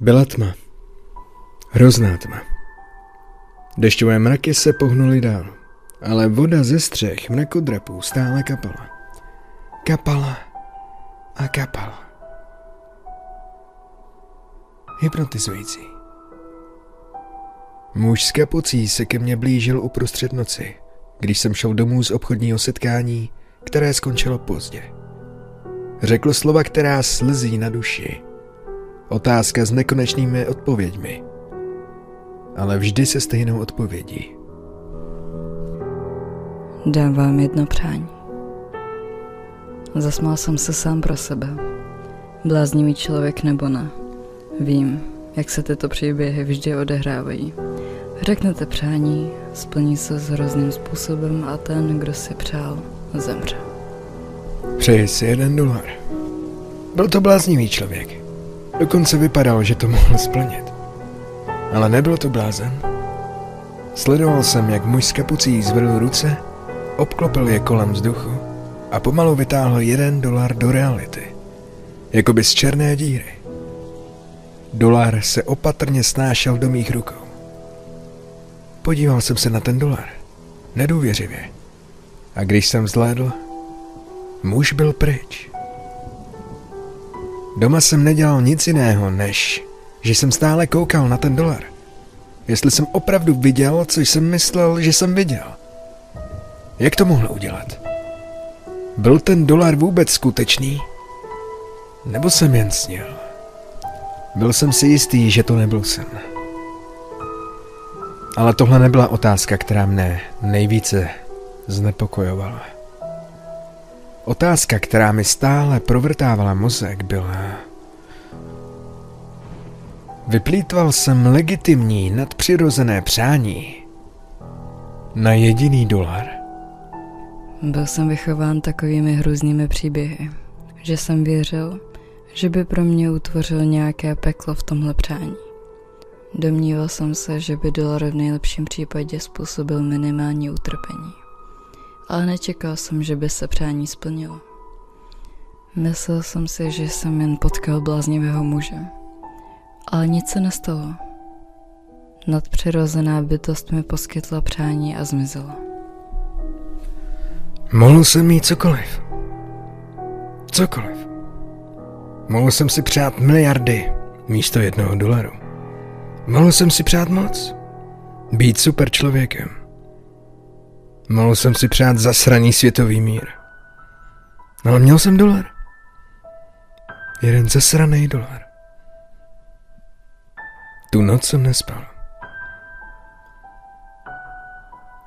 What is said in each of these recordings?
Byla tma. Hrozná tma. Dešťové mraky se pohnuly dál, ale voda ze střech mrakodrapů stále kapala. Kapala a kapala. Hypnotizující. Muž s kapucí se ke mně blížil uprostřed noci, když jsem šel domů z obchodního setkání, které skončilo pozdě. Řekl slova, která slzí na duši Otázka s nekonečnými odpověďmi. Ale vždy se stejnou odpovědí. Dám vám jedno přání. Zasmál jsem se sám pro sebe. Bláznivý člověk nebo ne. Vím, jak se tyto příběhy vždy odehrávají. Řeknete přání, splní se s hrozným způsobem a ten, kdo si přál, zemře. Přeji si jeden dolar. Byl to bláznivý člověk. Dokonce vypadal, že to mohl splnit. Ale nebyl to blázen. Sledoval jsem, jak muž s kapucí zvedl ruce, obklopil je kolem vzduchu a pomalu vytáhl jeden dolar do reality. Jakoby z černé díry. Dolar se opatrně snášel do mých rukou. Podíval jsem se na ten dolar. Nedůvěřivě. A když jsem zhlédl, muž byl pryč. Doma jsem nedělal nic jiného, než že jsem stále koukal na ten dolar. Jestli jsem opravdu viděl, co jsem myslel, že jsem viděl. Jak to mohl udělat? Byl ten dolar vůbec skutečný? Nebo jsem jen snil? Byl jsem si jistý, že to nebyl sen. Ale tohle nebyla otázka, která mne nejvíce znepokojovala. Otázka, která mi stále provrtávala mozek, byla... Vyplýtval jsem legitimní nadpřirozené přání na jediný dolar. Byl jsem vychován takovými hrůznými příběhy, že jsem věřil, že by pro mě utvořil nějaké peklo v tomhle přání. Domníval jsem se, že by dolar v nejlepším případě způsobil minimální utrpení ale nečekal jsem, že by se přání splnilo. Myslel jsem si, že jsem jen potkal bláznivého muže. Ale nic se nestalo. Nadpřirozená bytost mi poskytla přání a zmizela. Mohl jsem mít cokoliv. Cokoliv. Mohl jsem si přát miliardy místo jednoho dolaru. Mohl jsem si přát moc. Být super člověkem. Mohl jsem si přát zasraný světový mír. Ale měl jsem dolar. Jeden zasraný dolar. Tu noc jsem nespal.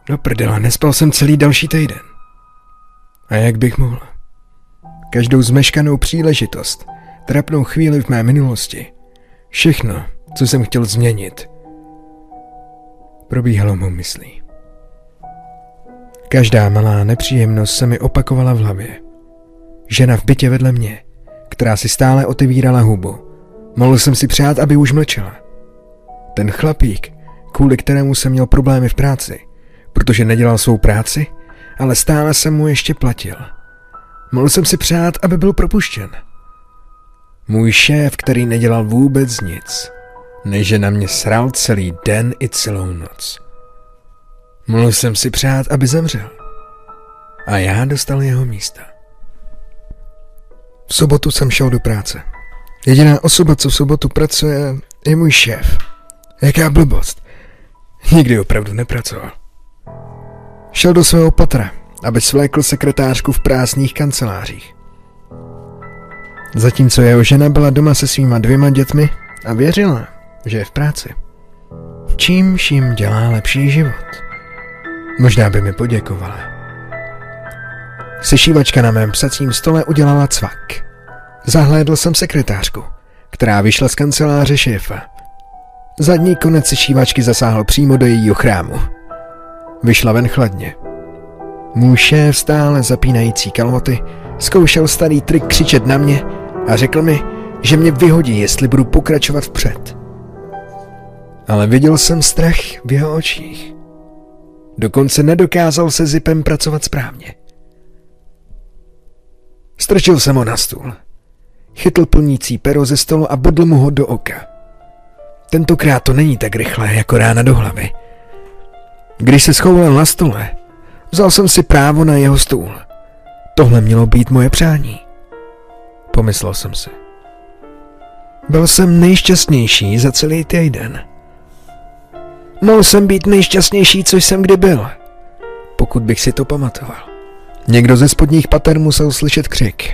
Do prdela, nespal jsem celý další týden. A jak bych mohl? Každou zmeškanou příležitost, trapnou chvíli v mé minulosti, všechno, co jsem chtěl změnit, probíhalo mou myslí. Každá malá nepříjemnost se mi opakovala v hlavě. Žena v bytě vedle mě, která si stále otevírala hubu. Mohl jsem si přát, aby už mlčela. Ten chlapík, kvůli kterému jsem měl problémy v práci, protože nedělal svou práci, ale stále jsem mu ještě platil. Mohl jsem si přát, aby byl propuštěn. Můj šéf, který nedělal vůbec nic, než na mě sral celý den i celou noc. Mohl jsem si přát, aby zemřel. A já dostal jeho místa. V sobotu jsem šel do práce. Jediná osoba, co v sobotu pracuje, je můj šéf. Jaká blbost. Nikdy opravdu nepracoval. Šel do svého patra, aby svlékl sekretářku v prázdných kancelářích. Zatímco jeho žena byla doma se svýma dvěma dětmi a věřila, že je v práci. Čímž jim dělá lepší život. Možná by mi poděkovala. Sešívačka na mém psacím stole udělala cvak. Zahlédl jsem sekretářku, která vyšla z kanceláře šéfa. Zadní konec sešívačky zasáhl přímo do jejího chrámu. Vyšla ven chladně. Můj šéf stále zapínající kalhoty zkoušel starý trik křičet na mě a řekl mi, že mě vyhodí, jestli budu pokračovat vpřed. Ale viděl jsem strach v jeho očích. Dokonce nedokázal se zipem pracovat správně. Strčil jsem ho na stůl. Chytl plnící pero ze stolu a bodl mu ho do oka. Tentokrát to není tak rychlé jako rána do hlavy. Když se schoulal na stole, vzal jsem si právo na jeho stůl. Tohle mělo být moje přání. Pomyslel jsem si. Byl jsem nejšťastnější za celý týden. Mohl jsem být nejšťastnější, co jsem kdy byl. Pokud bych si to pamatoval. Někdo ze spodních pater musel slyšet křik.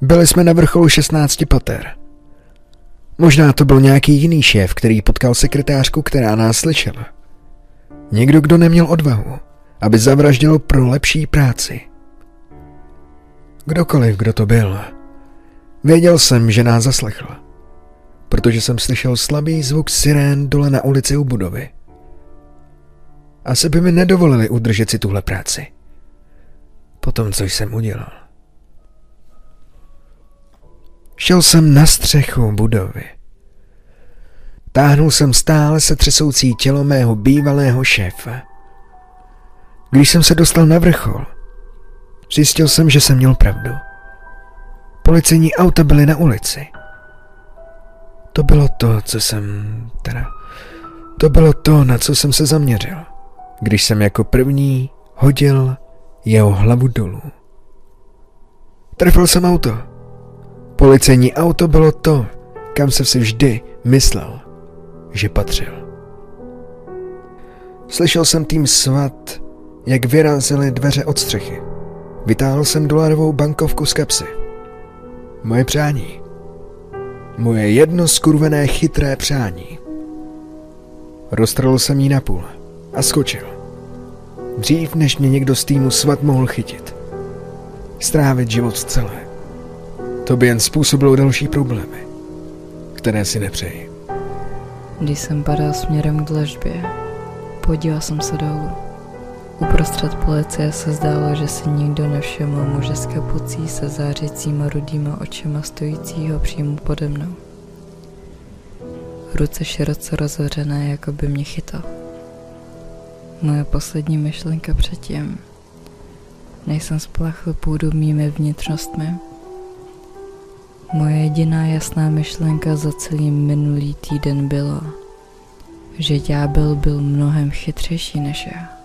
Byli jsme na vrcholu 16 pater. Možná to byl nějaký jiný šéf, který potkal sekretářku, která nás slyšela. Někdo, kdo neměl odvahu, aby zavraždil pro lepší práci. Kdokoliv, kdo to byl, věděl jsem, že nás zaslechl, protože jsem slyšel slabý zvuk sirén dole na ulici u budovy. Asi by mi nedovolili udržet si tuhle práci. Potom, co jsem udělal. Šel jsem na střechu budovy. Táhnul jsem stále se třesoucí tělo mého bývalého šéfa. Když jsem se dostal na vrchol, zjistil jsem, že jsem měl pravdu. Policejní auta byly na ulici. To bylo to, co jsem... teda... To bylo to, na co jsem se zaměřil, když jsem jako první hodil jeho hlavu dolů. Trefil jsem auto. Policejní auto bylo to, kam jsem si vždy myslel, že patřil. Slyšel jsem tým svat, jak vyrazily dveře od střechy. Vytáhl jsem dolarovou bankovku z kapsy. Moje přání. Moje jedno skurvené chytré přání. Roztrhl jsem jí na půl a skočil. Dřív, než mě někdo z týmu svat mohl chytit. Strávit život celé. To by jen způsobilo další problémy, které si nepřeji. Když jsem padal směrem k dlažbě, podíval jsem se dolů. Uprostřed policie se zdálo, že si nikdo nevšiml muže s kapucí se zářícíma rudýma očima stojícího přímo pode mnou. Ruce široce rozhořené, jako by mě chytal. Moje poslední myšlenka předtím, než jsem spláchl půdu mými vnitřnostmi, moje jediná jasná myšlenka za celý minulý týden byla, že ďábel byl mnohem chytřejší než já.